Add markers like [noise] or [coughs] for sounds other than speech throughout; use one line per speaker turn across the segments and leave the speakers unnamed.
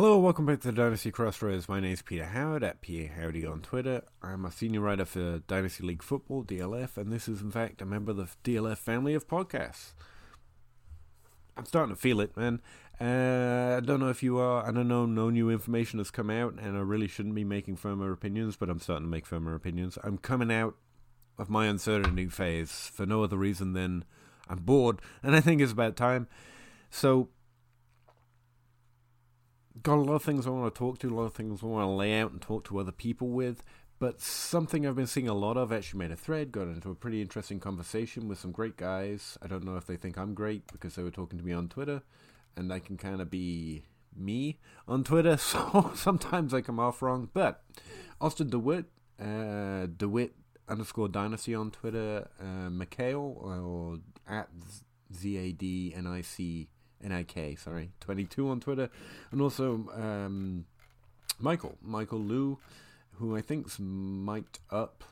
Hello, welcome back to Dynasty Crossroads. My name is Peter Howard at PA Howdy on Twitter. I'm a senior writer for Dynasty League Football, DLF, and this is in fact a member of the DLF family of podcasts. I'm starting to feel it, man. Uh, I don't know if you are. I don't know. No new information has come out, and I really shouldn't be making firmer opinions, but I'm starting to make firmer opinions. I'm coming out of my uncertainty phase for no other reason than I'm bored, and I think it's about time. So got a lot of things I want to talk to, a lot of things I want to lay out and talk to other people with. But something I've been seeing a lot of, actually made a thread, got into a pretty interesting conversation with some great guys. I don't know if they think I'm great because they were talking to me on Twitter, and I can kind of be me on Twitter, [laughs] so sometimes I come off wrong. But Austin DeWitt, uh, DeWitt underscore dynasty on Twitter, uh, Mikhail, or at Z A D N I C N-I-K, sorry, 22 on Twitter, and also um, Michael, Michael Liu, who I think's mic'd up,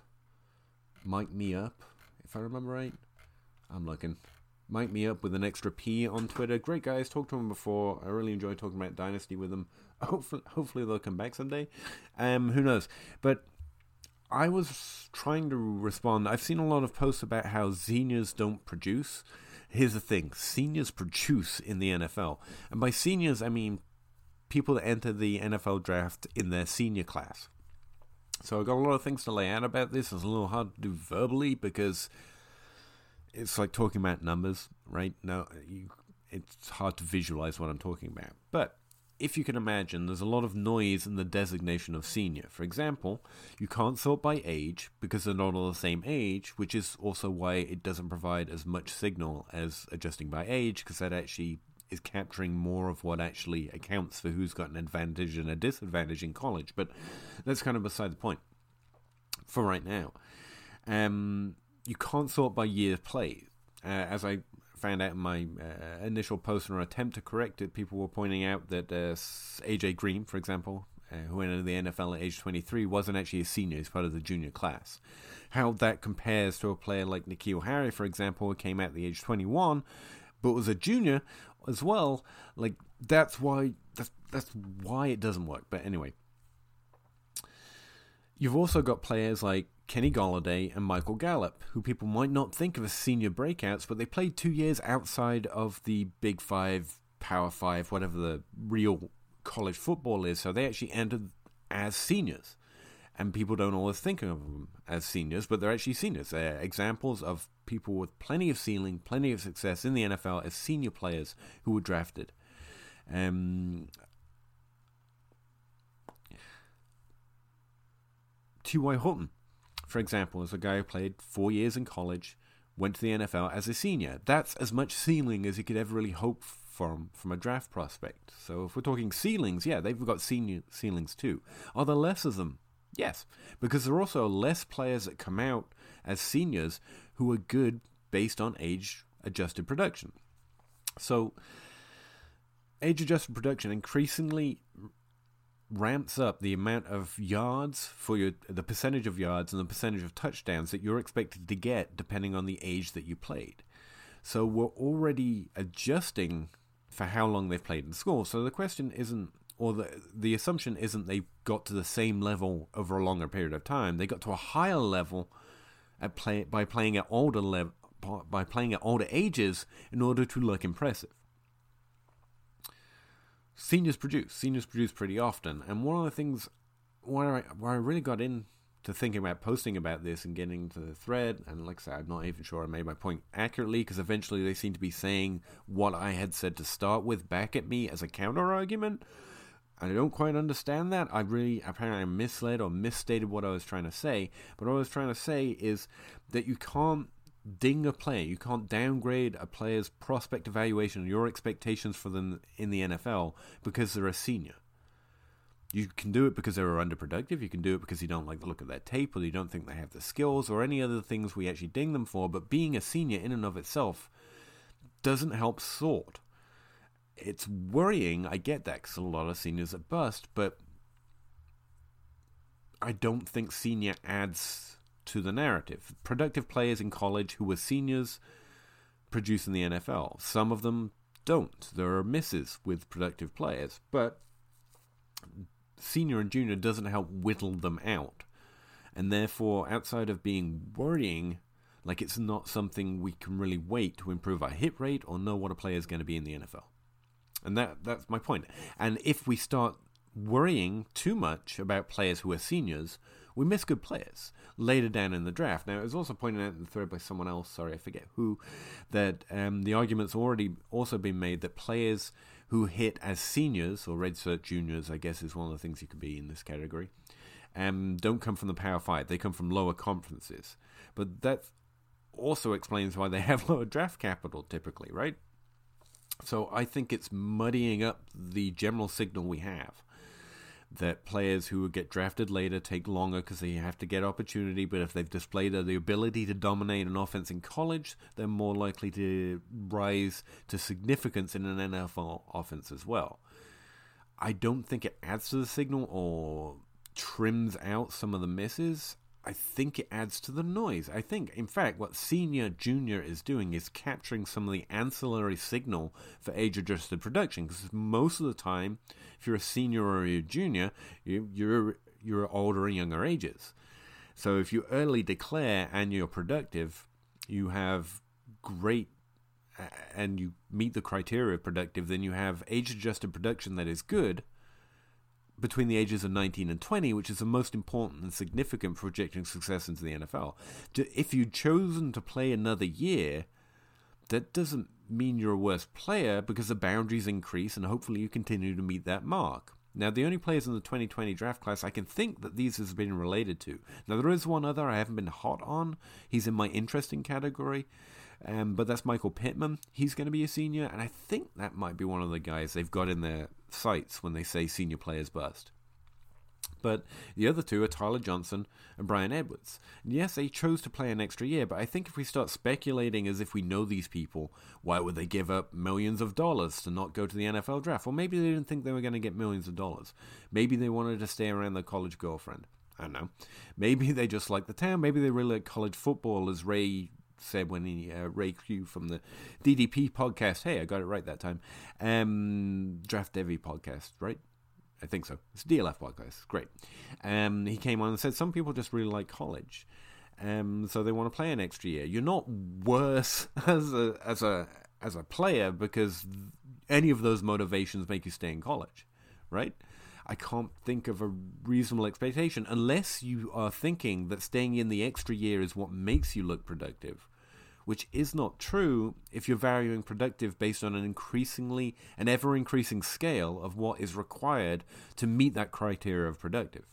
mic me up, if I remember right. I'm looking. Mic me up with an extra P on Twitter. Great guys, talked to him before. I really enjoy talking about Dynasty with them. [laughs] Hopefully, hopefully they'll come back someday. Um, who knows? But I was trying to respond. I've seen a lot of posts about how seniors don't produce here's the thing seniors produce in the NFL. And by seniors, I mean people that enter the NFL draft in their senior class. So I've got a lot of things to lay out about this. It's a little hard to do verbally because it's like talking about numbers, right? No, you, it's hard to visualize what I'm talking about. But if you can imagine, there's a lot of noise in the designation of senior. For example, you can't sort by age because they're not all the same age, which is also why it doesn't provide as much signal as adjusting by age, because that actually is capturing more of what actually accounts for who's got an advantage and a disadvantage in college. But that's kind of beside the point for right now. Um, you can't sort by year played. Uh, as I found out in my uh, initial post or attempt to correct it, people were pointing out that uh, AJ Green, for example, uh, who entered the NFL at age 23, wasn't actually a senior; he's part of the junior class. How that compares to a player like N'Keal Harry, for example, who came out at the age 21, but was a junior as well. Like that's why that's that's why it doesn't work. But anyway, you've also got players like Kenny Golladay and Michael Gallup, who people might not think of as senior breakouts, but they played two years outside of the Big Five, Power Five, whatever the real college football is. So they actually entered as seniors. And people don't always think of them as seniors, but they're actually seniors. They're examples of people with plenty of ceiling, plenty of success in the NFL as senior players who were drafted. Um, T.Y. Hilton for example, is a guy who played four years in college, went to the NFL as a senior. That's as much ceiling as you could ever really hope from from a draft prospect. So if we're talking ceilings, yeah, they've got senior ceilings too. Are there less of them? Yes, because there are also less players that come out as seniors who are good based on age adjusted production. So age adjusted production increasingly ramps up the amount of yards for your the percentage of yards and the percentage of touchdowns that you're expected to get depending on the age that you played. So we're already adjusting for how long they've played in school. So the question isn't or the the assumption isn't they got to the same level over a longer period of time. They got to a higher level at play by playing at older level by playing at older ages in order to look impressive. Seniors produce. Seniors produce pretty often, and one of the things where I where I really got into thinking about posting about this and getting to the thread, and like I said, I'm not even sure I made my point accurately because eventually they seem to be saying what I had said to start with back at me as a counter argument. I don't quite understand that. I really apparently misled or misstated what I was trying to say. But what I was trying to say is that you can't ding a player, you can't downgrade a player's prospect evaluation, your expectations for them in the NFL because they're a senior. You can do it because they were underproductive. You can do it because you don't like the look of their tape, or you don't think they have the skills, or any other things we actually ding them for. But being a senior in and of itself doesn't help sort it's worrying. I get that because a lot of seniors are bust, but I don't think senior adds to the narrative. Productive players in college who were seniors produce in the NFL. Some of them don't. There are misses with productive players, but senior and junior doesn't help whittle them out. And therefore, outside of being worrying, like it's not something we can really wait to improve our hit rate or know what a player is going to be in the NFL. And that that's my point. And if we start worrying too much about players who are seniors, we miss good players later down in the draft. Now, it was also pointed out in the thread by someone else, sorry, I forget who, that um, the argument's already also been made that players who hit as seniors, or redshirt juniors, I guess is one of the things you could be in this category, um, don't come from the Power Five. They come from lower conferences. But that also explains why they [laughs] have lower draft capital typically, right? So I think it's muddying up the general signal we have that players who would get drafted later take longer because they have to get opportunity. But if they've displayed the ability to dominate an offense in college, they're more likely to rise to significance in an NFL offense as well. I don't think it adds to the signal or trims out some of the misses. I think it adds to the noise. I think, in fact, what Senior Junior is doing is capturing some of the ancillary signal for age adjusted production. Because most of the time, if you're a senior or a junior, you, you're you're older and younger ages. So if you early declare and you're productive, you have great and you meet the criteria of productive, then you have age adjusted production that is good between the ages of 19 and 20, which is the most important and significant for projecting success into the NFL. If you'd chosen to play another year, that doesn't mean you're a worse player because the boundaries increase and hopefully you continue to meet that mark. Now, the only players in the 2020 draft class I can think that these has been related to. Now, there is one other I haven't been hot on. He's in my interesting category. Um, but that's Michael Pittman. He's going to be a senior, and I think that might be one of the guys they've got in their sights when they say senior players burst. But the other two are Tyler Johnson and Bryan Edwards. And yes, they chose to play an extra year, but I think if we start speculating as if we know these people, why would they give up millions of dollars to not go to the NFL draft? Well, maybe they didn't think they were going to get millions of dollars. Maybe they wanted to stay around their college girlfriend. I don't know. Maybe [laughs] they just like the town. Maybe they really like college football, as Ray said when he uh, Ray Q from the DDP podcast. Hey, I got it right that time. Um, Draft Devy podcast, right? I think so. It's DLF podcast. Great. Um, he came on and said some people just really like college, um, so they want to play an extra year. You're not worse [laughs] as a as a as a player because any of those motivations make you stay in college, right? I can't think of a reasonable expectation unless you are thinking that staying in the extra year is what makes you look productive, which is not true if you're valuing productive based on an increasingly an ever increasing scale of what is required to meet that criteria of productive.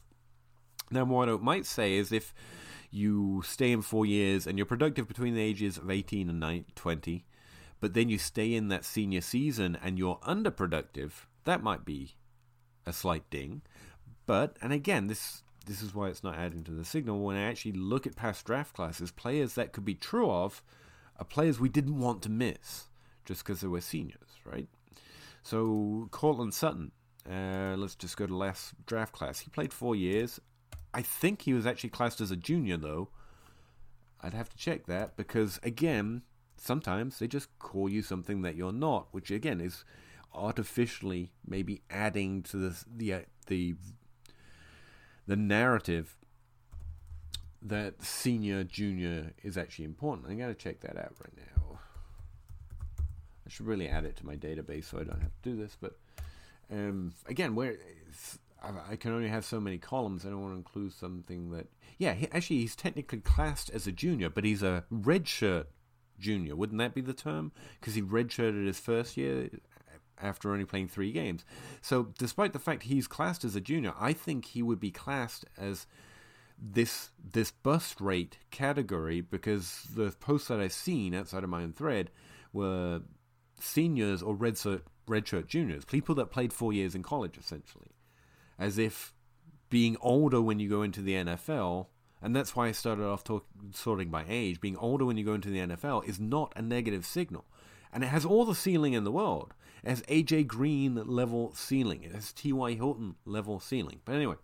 Now, what I might say is if you stay in four years and you're productive between the ages of 18 and 20, but then you stay in that senior season and you're underproductive, that might be a slight ding. But and again, this this is why it's not adding to the signal. When I actually look at past draft classes, players that could be true of are players we didn't want to miss just because they were seniors, right? So Courtland Sutton, uh, let's just go to last draft class. He played four years. I think he was actually classed as a junior though. I'd have to check that because again, sometimes they just call you something that you're not, which again is artificially maybe adding to the the uh, the the narrative that senior junior is actually important. I'm going to check that out right now. I should really add it to my database so I don't have to do this. But um, again, where I can only have so many columns. I don't want to include something that yeah, he, actually he's technically classed as a junior, but he's a redshirt junior. Wouldn't that be the term? Because he redshirted his first year after only playing three games. So, despite the fact he's classed as a junior, I think he would be classed as this this bust rate category because the posts that I've seen outside of my own thread were seniors or red shirt, red shirt juniors, people that played four years in college, essentially, as if being older when you go into the NFL and that's why I started off talk, sorting by age. Being older when you go into the NFL is not a negative signal. And it has all the ceiling in the world. Has AJ Green level ceiling. It has T.Y. Hilton level ceiling. But anyway,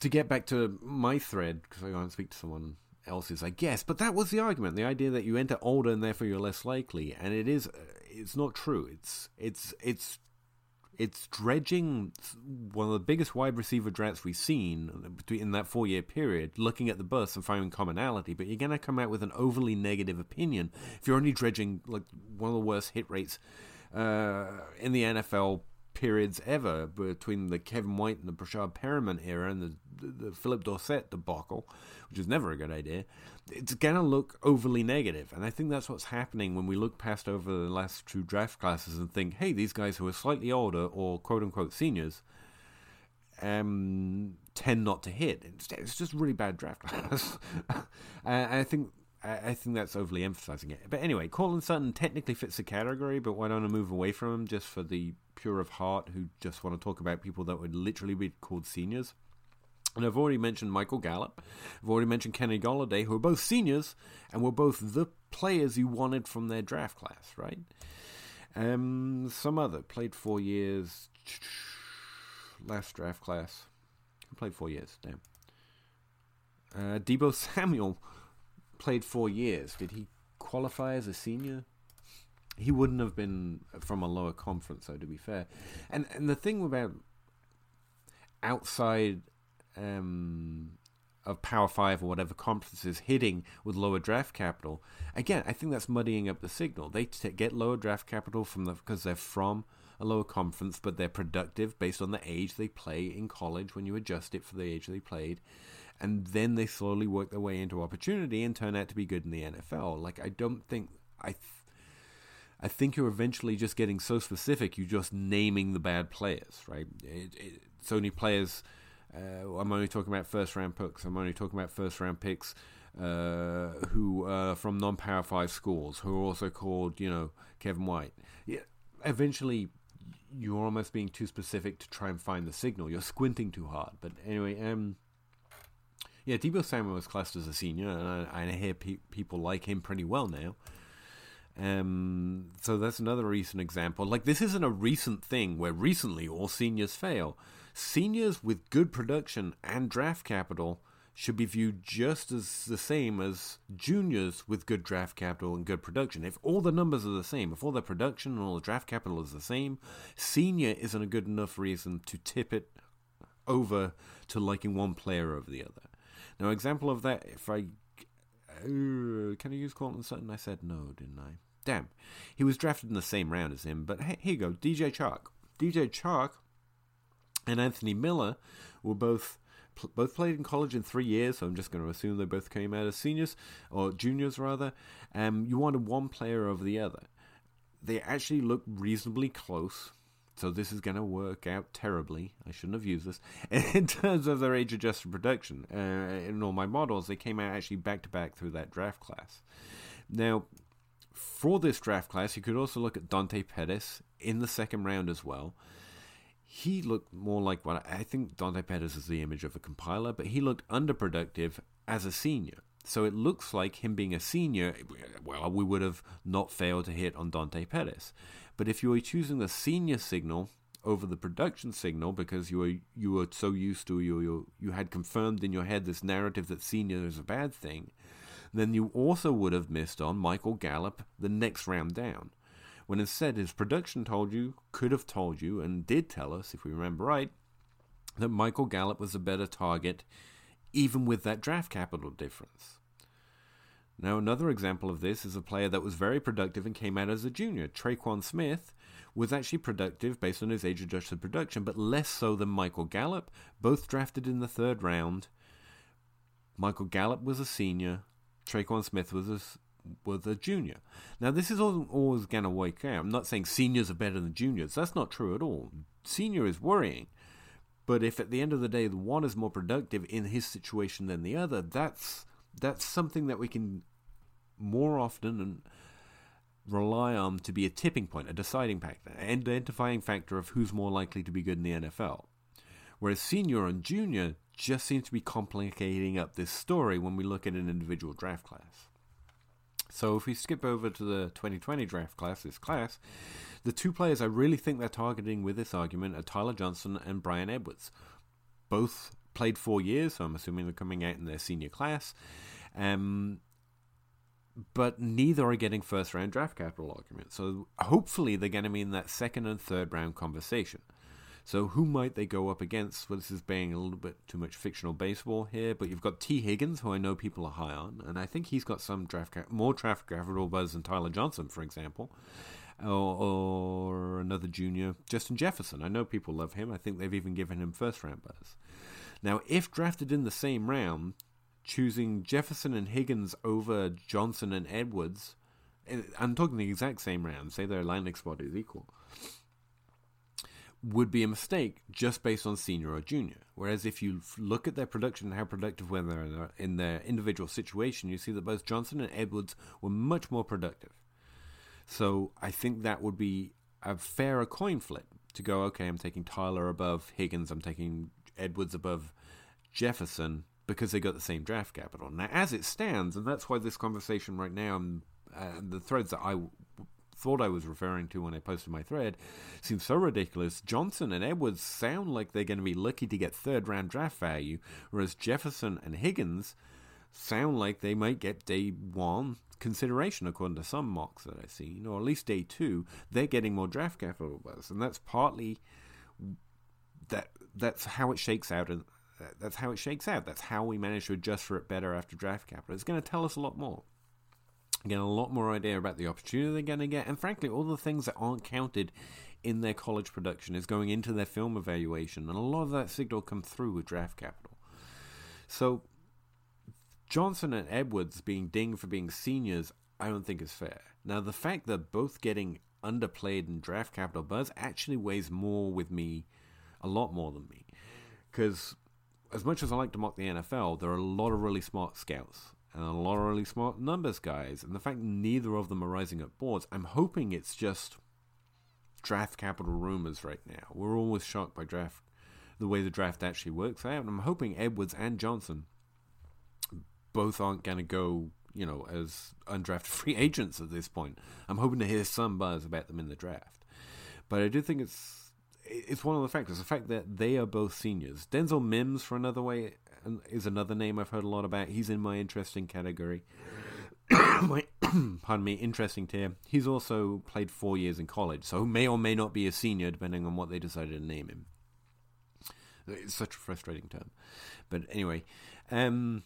to get back to my thread, because I can't speak to someone else's, I guess. But that was the argument: the idea that you enter older and therefore you're less likely. And it is, uh, it's not true. It's it's it's it's dredging one of the biggest wide receiver drafts we've seen in that four year period, looking at the bus and finding commonality. But you're going to come out with an overly negative opinion if you're only dredging like one of the worst hit rates uh, in the NFL periods ever between the Kevin White and the Breshad Perriman era and the, the, the Phillip Dorsett debacle, which is never a good idea. It's going to look overly negative, and I think that's what's happening when we look past over the last two draft classes and think, hey, these guys who are slightly older or quote unquote seniors um, tend not to hit. Instead, it's just really bad draft class. [laughs] I think I, think that's overly emphasizing it. But anyway, Courtland Sutton technically fits the category, but why don't I move away from him just for the pure of heart who just want to talk about people that would literally be called seniors? And I've already mentioned Michael Gallup. I've already mentioned Kenny Golladay, who are both seniors and were both the players you wanted from their draft class, right? Um, some other played four years. Last draft class, played four years. Damn. Uh, Deebo [laughs] Samuel played four years. Did he qualify as a senior? He wouldn't have been from a lower conference, though. To be fair, and and the thing about outside um, of Power Five or whatever conferences hitting with lower draft capital, again, I think that's muddying up the signal. They t- get lower draft capital from the because they're from a lower conference, but they're productive based on the age they play in college when you adjust it for the age they played and then they slowly work their way into opportunity and turn out to be good in the NFL. Like I don't think I. Th- I think you're eventually just getting so specific, you're just naming the bad players, right? It, it, players. Uh, I'm only talking about first round picks. I'm only talking about first round picks uh, who are from non Power Five schools, who are also called, you know, Kevin White. Yeah, eventually, you're almost being too specific to try and find the signal. You're squinting too hard. But anyway, um, yeah, Deebo Samuel was classed as a senior, and I, I hear pe- people like him pretty well now. Um, so that's another recent example. Like this isn't a recent thing where recently all seniors fail. Seniors with good production and draft capital should be viewed just as the same as juniors with good draft capital and good production. If all the numbers are the same, if all the production and all the draft capital is the same, senior isn't a good enough reason to tip it over to liking one player over the other. Now, example of that, if I. Uh, can I use Courtland Sutton? I said no, didn't I? Damn. He was drafted in the same round as him, but hey, here you go. DJ Chark. DJ Chark and Anthony Miller were both both played in college in three years, so I'm just going to assume they both came out as seniors or juniors rather. Um, you wanted one player over the other. They actually look reasonably close. So this is going to work out terribly. I shouldn't have used this [laughs] in terms of their age-adjusted production. Uh, in all my models, they came out actually back to back through that draft class. Now, for this draft class, you could also look at Dante Pettis in the second round as well. He looked more like what I think Dante Pettis is the image of a compiler, but he looked underproductive as a senior. So it looks like him being a senior, well, we would have not failed to hit on Dante Pettis. But if you were choosing the senior signal over the production signal because you were you were so used to you you, you had confirmed in your head this narrative that senior is a bad thing, then you also would have missed on Michael Gallup the next round down. when instead his production told you, could have told you, and did tell us, if we remember right, that Michael Gallup was a better target, even with that draft capital difference. Now, another example of this is a player that was very productive and came out as a junior. Tre'Quan Smith was actually productive based on his age adjusted production, but less so than Michael Gallup, both drafted in the third round. Michael Gallup was a senior, Tre'Quan Smith was a, was a junior. Now, this is always going to work out. I'm not saying seniors are better than juniors. That's not true at all. Senior is worrying. But if at the end of the day, the one is more productive in his situation than the other, that's that's something that we can more often rely on to be a tipping point, a deciding factor, an identifying factor of who's more likely to be good in the NFL. Whereas senior and junior just seem to be complicating up this story when we look at an individual draft class. So if we skip over to the 2020 draft class, this class, the two players I really think they're targeting with this argument are Tyler Johnson and Bryan Edwards. Both played four years, so I'm assuming they're coming out in their senior class. Um, but neither are getting first round draft capital arguments. So hopefully they're going to be in that second and third round conversation. So who might they go up against? Well, this is being a little bit too much fictional baseball here, but you've got Tee Higgins, who I know people are high on, and I think he's got some draft ca- more draft capital buzz than Tyler Johnson, for example, or, or another junior, Justin Jefferson. I know people love him. I think they've even given him first round buzz. Now, if drafted in the same round, choosing Jefferson and Higgins over Johnson and Edwards, I'm talking the exact same round, say their landing spot is equal would be a mistake just based on senior or junior. Whereas if you look at their production and how productive when they're in their individual situation, you see that both Johnson and Edwards were much more productive. So I think that would be a fairer coin flip to go, okay, I'm taking Tyler above Higgins, I'm taking Edwards above Jefferson because they got the same draft capital. Now, as it stands, and that's why this conversation right now, and uh, the threads that I thought I was referring to when I posted my thread seems so ridiculous. Johnson and Edwards sound like they're going to be lucky to get third round draft value, whereas Jefferson and Higgins sound like they might get day one consideration according to some mocks that I've seen, or at least day two. They're getting more draft capital buzz, and that's partly that that's how it shakes out and that's how it shakes out. That's how we manage to adjust for it better after draft capital. It's going to tell us a lot more get a lot more idea about the opportunity they're going to get, and frankly, all the things that aren't counted in their college production is going into their film evaluation, and a lot of that signal comes through with draft capital. So, Johnson and Edwards being dinged for being seniors, I don't think is fair. Now, the fact that both getting underplayed in draft capital buzz actually weighs more with me, a lot more than me, because as much as I like to mock the NFL, there are a lot of really smart scouts and a lot of really smart numbers guys. And the fact neither of them are rising up boards, I'm hoping it's just draft capital rumors right now. We're always shocked by draft, the way the draft actually works out. And I'm hoping Edwards and Johnson both aren't going to go, you know, as undrafted [laughs] free agents at this point. I'm hoping to hear some buzz about them in the draft. But I do think it's it's one of the factors. The fact that they are both seniors. Denzel Mims, for another way, is another name I've heard a lot about. He's in my interesting category. [coughs] my, [coughs] pardon me, interesting tier. He's also played four years in college, so may or may not be a senior, depending on what they decided to name him. It's such a frustrating term, but anyway, um,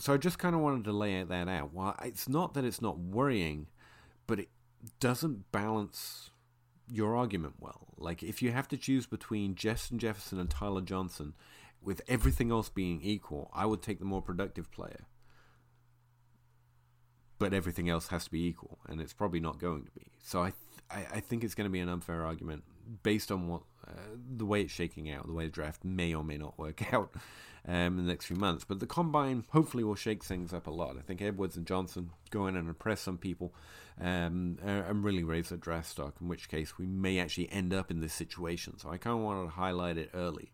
so I just kind of wanted to lay that out. Well, it's not that it's not worrying, but it doesn't balance your argument well. Like if you have to choose between Justin Jefferson and Tyler Johnson, with everything else being equal, I would take the more productive player. But everything else has to be equal, and it's probably not going to be. So I, th- I, I, think it's going to be an unfair argument based on what uh, the way it's shaking out, the way the draft may or may not work [laughs] out um, in the next few months. But the combine hopefully will shake things up a lot. I think Edwards and Johnson go in and impress some people um, and really raise their draft stock. In which case, we may actually end up in this situation. So I kind of wanted to highlight it early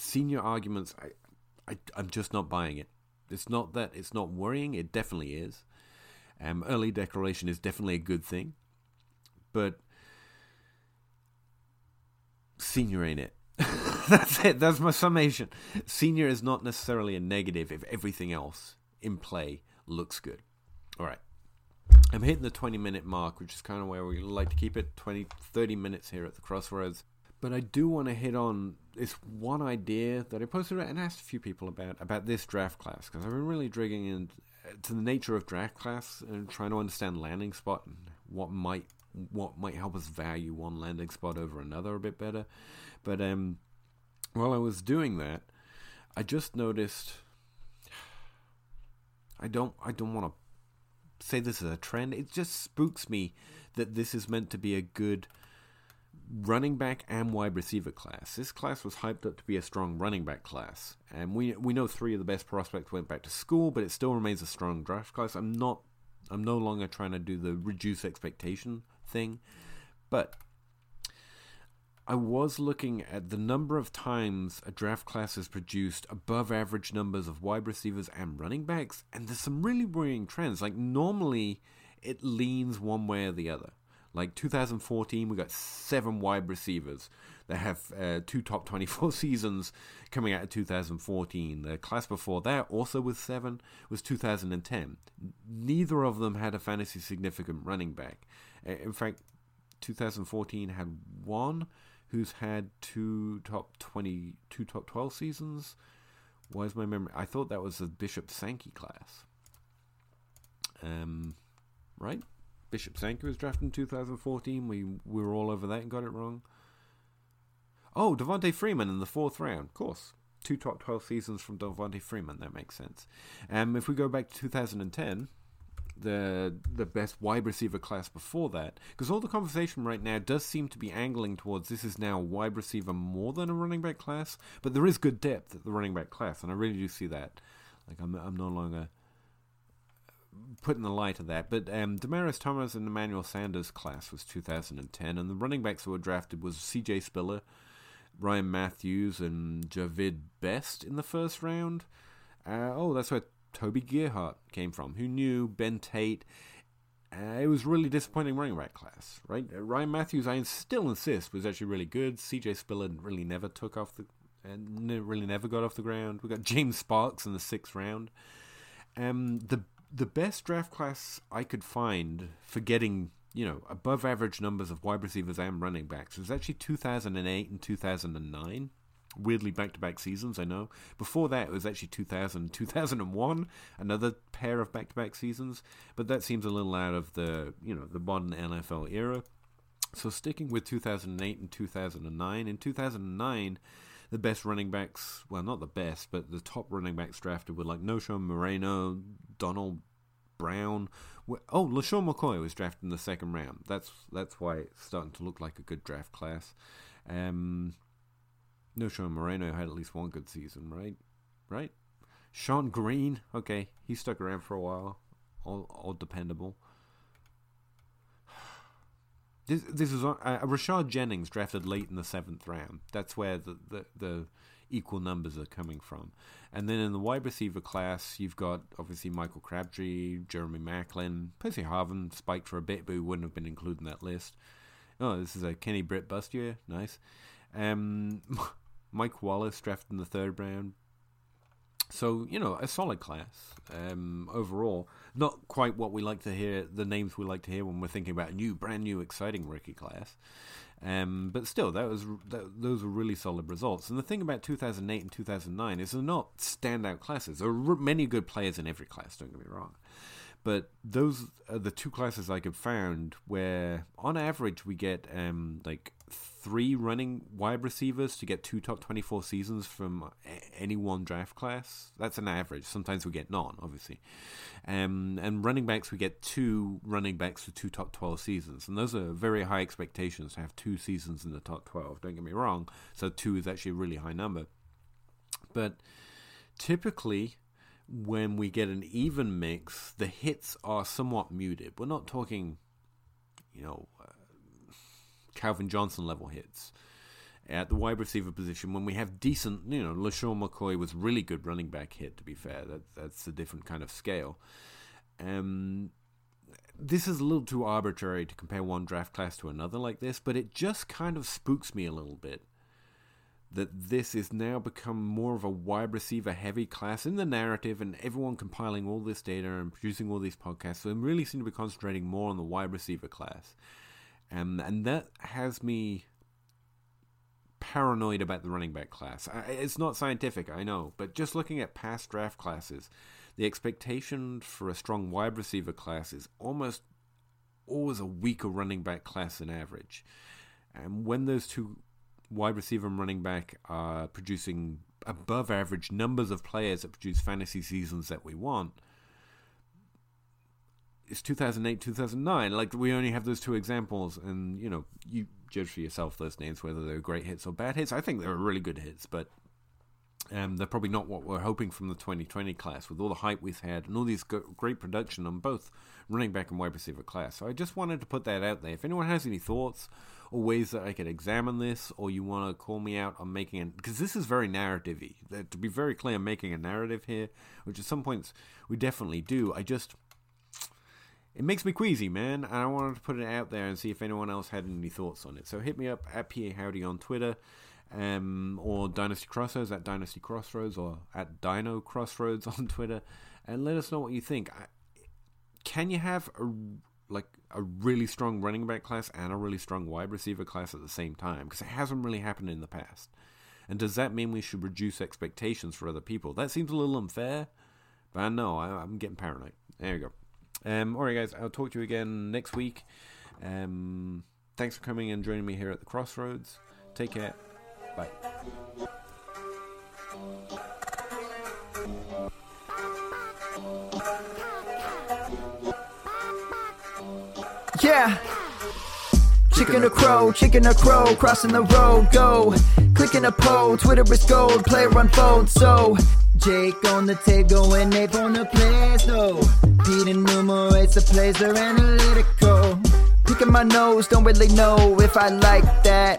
senior arguments, I, I, I'm just not buying it. It's not that it's not worrying. It definitely is. Um, early declaration is definitely a good thing, but senior ain't it. [laughs] That's it. That's my summation. Senior is not necessarily a negative if everything else in play looks good. All right. I'm hitting the 20 minute mark, which is kind of where we like to keep it 20, 30 minutes here at the Crossroads. But I do want to hit on this one idea that I posted and asked a few people about about this draft class because I've been really digging into uh, the nature of draft class and trying to understand landing spot and what might what might help us value one landing spot over another a bit better. But um, while I was doing that, I just noticed. I don't. I don't want to say this is a trend. It just spooks me that this is meant to be a good running back and wide receiver class. This class was hyped up to be a strong running back class, and we we know three of the best prospects went back to school, but it still remains a strong draft class. I'm not. I'm no longer trying to do the reduce expectation thing, but I was looking at the number of times a draft class has produced above average numbers of wide receivers and running backs, and there's some really worrying trends. Like normally, it leans one way or the other. Like 2014, we got seven wide receivers that have uh, two top 24 [laughs] seasons coming out of 2014. The class before that, also with seven, was 2010. Neither of them had a fantasy significant running back. In fact, 2014 had one who's had two top 20, two top 12 seasons. Why is my memory? I thought that was the Bishop Sankey class. Um, right? Bishop Sankey was drafted in 2014. We, we were all over that and got it wrong. Oh, Devonta Freeman in the fourth round, of course. Two top 12 seasons from Devonta Freeman, that makes sense. Um, if we go back to 2010, the the best wide receiver class before that, because all the conversation right now does seem to be angling towards this is now wide receiver more than a running back class, but there is good depth at the running back class, and I really do see that. Like I'm I'm no longer putting the light of that. But um, Demaryius Thomas and Emmanuel Sanders class was 2010, and the running backs who were drafted was C.J. Spiller, Ryan Mathews and Jahvid Best in the first round. Uh, oh, that's where Toby Gerhart came from. Who knew Ben Tate? Uh, it was really disappointing running back class, right? Uh, Ryan Mathews, I still insist, was actually really good. C.J. Spiller really never took off the, and really never got off the ground. We got James Starks in the sixth round. Um, the the best draft class I could find for getting, you know, above average numbers of wide receivers and running backs was actually 2008 and 2009. Weirdly, back to back seasons, I know. Before that, it was actually 2000 [laughs] 2001, another pair of back to back seasons. But that seems a little out of the, you know, the modern NFL era. So sticking with 2008 and 2009, in 2009, the best running backs, well, not the best, but the top running backs drafted were like Knowshon Moreno, Donald Brown. Oh, LeSean McCoy was drafted in the second round. That's that's why it's starting to look like a good draft class. Um, Knowshon Moreno had at least one good season, right? Right? Shonn Greene, okay, he stuck around for a while. All, all dependable. [sighs] This, this is uh, Rashad Jennings drafted late in the seventh round. That's where the, the, the equal numbers are coming from. And then in the wide receiver class, you've got obviously Michael Crabtree, Jeremy Maclin, Percy Harvin spiked for a bit, but he wouldn't have been included in that list. Oh, this is a Kenny Britt bust year. Nice. Um, [laughs] Mike Wallace drafted in the third round. So, you know, a solid class um, overall. Not quite what we like to hear, the names we like to hear when we're thinking about a new, brand new, exciting rookie class. Um, but still, that was that, those were really solid results. And the thing about 2008 and 2009 is they're not standout classes. There are many good players in every class. Don't get me wrong, but those are the two classes I could found where, on average, we get um, like three running wide receivers to get two top 24 seasons from any one draft class. That's an average. Sometimes we get none, obviously. Um, and running backs, we get two running backs for two top 12 seasons. And those are very high expectations to have two seasons in the top 12. Don't get me wrong. So two is actually a really high number. But typically, when we get an even mix, the hits are somewhat muted. We're not talking, you know, Calvin Johnson level hits. At the wide receiver position, when we have decent, you know, LeSean McCoy was really good running back hit, to be fair. That, that's a different kind of scale. Um, this is a little too arbitrary to compare one draft class to another like this, but it just kind of spooks me a little bit that this is now become more of a wide receiver heavy class in the narrative and everyone compiling all this data and producing all these podcasts. So I'm really seem to be concentrating more on the wide receiver class. Um, and that has me paranoid about the running back class. It's not scientific, I know, but just looking at past draft classes, the expectation for a strong wide receiver class is almost always a weaker running back class than average. And when those two wide receiver and running back are producing above average numbers of players that produce fantasy seasons that we want, it's 2008, 2009. Like we only have those two examples, and you know, you judge for yourself those names whether they're great hits or bad hits. I think they're really good hits, but um, they're probably not what we're hoping from the 2020 class with all the hype we've had and all these great production on both running back and wide receiver class. So I just wanted to put that out there. If anyone has any thoughts or ways that I could examine this, or you want to call me out on making it, because this is very narrative-y. To be very clear, I'm making a narrative here, which at some points we definitely do. I just it makes me queasy, man. And I wanted to put it out there and see if anyone else had any thoughts on it. So hit me up at PA Howdy on Twitter, um, or Dynasty Crossroads at Dynasty Crossroads, or at Dyno Crossroads [laughs] on Twitter, and let us know what you think. Can you have a like a really strong running back class and a really strong wide receiver class at the same time? Because it hasn't really happened in the past. And does that mean we should reduce expectations for other people? That seems a little unfair, but I know I, I'm getting paranoid. There you go. Um, all right, guys, I'll talk to you again next week. Um, thanks for coming and joining me here at the Crossroads. Take care. Bye.
Yeah. Chicken or crow, chicken or crow, crossing the road, go. Clicking a pole, Twitter is gold, player unfold, so. Jake on the table and Abe on the place, though. Pete enumerates the plays, they're analytical. Picking my nose, don't really know if I like that.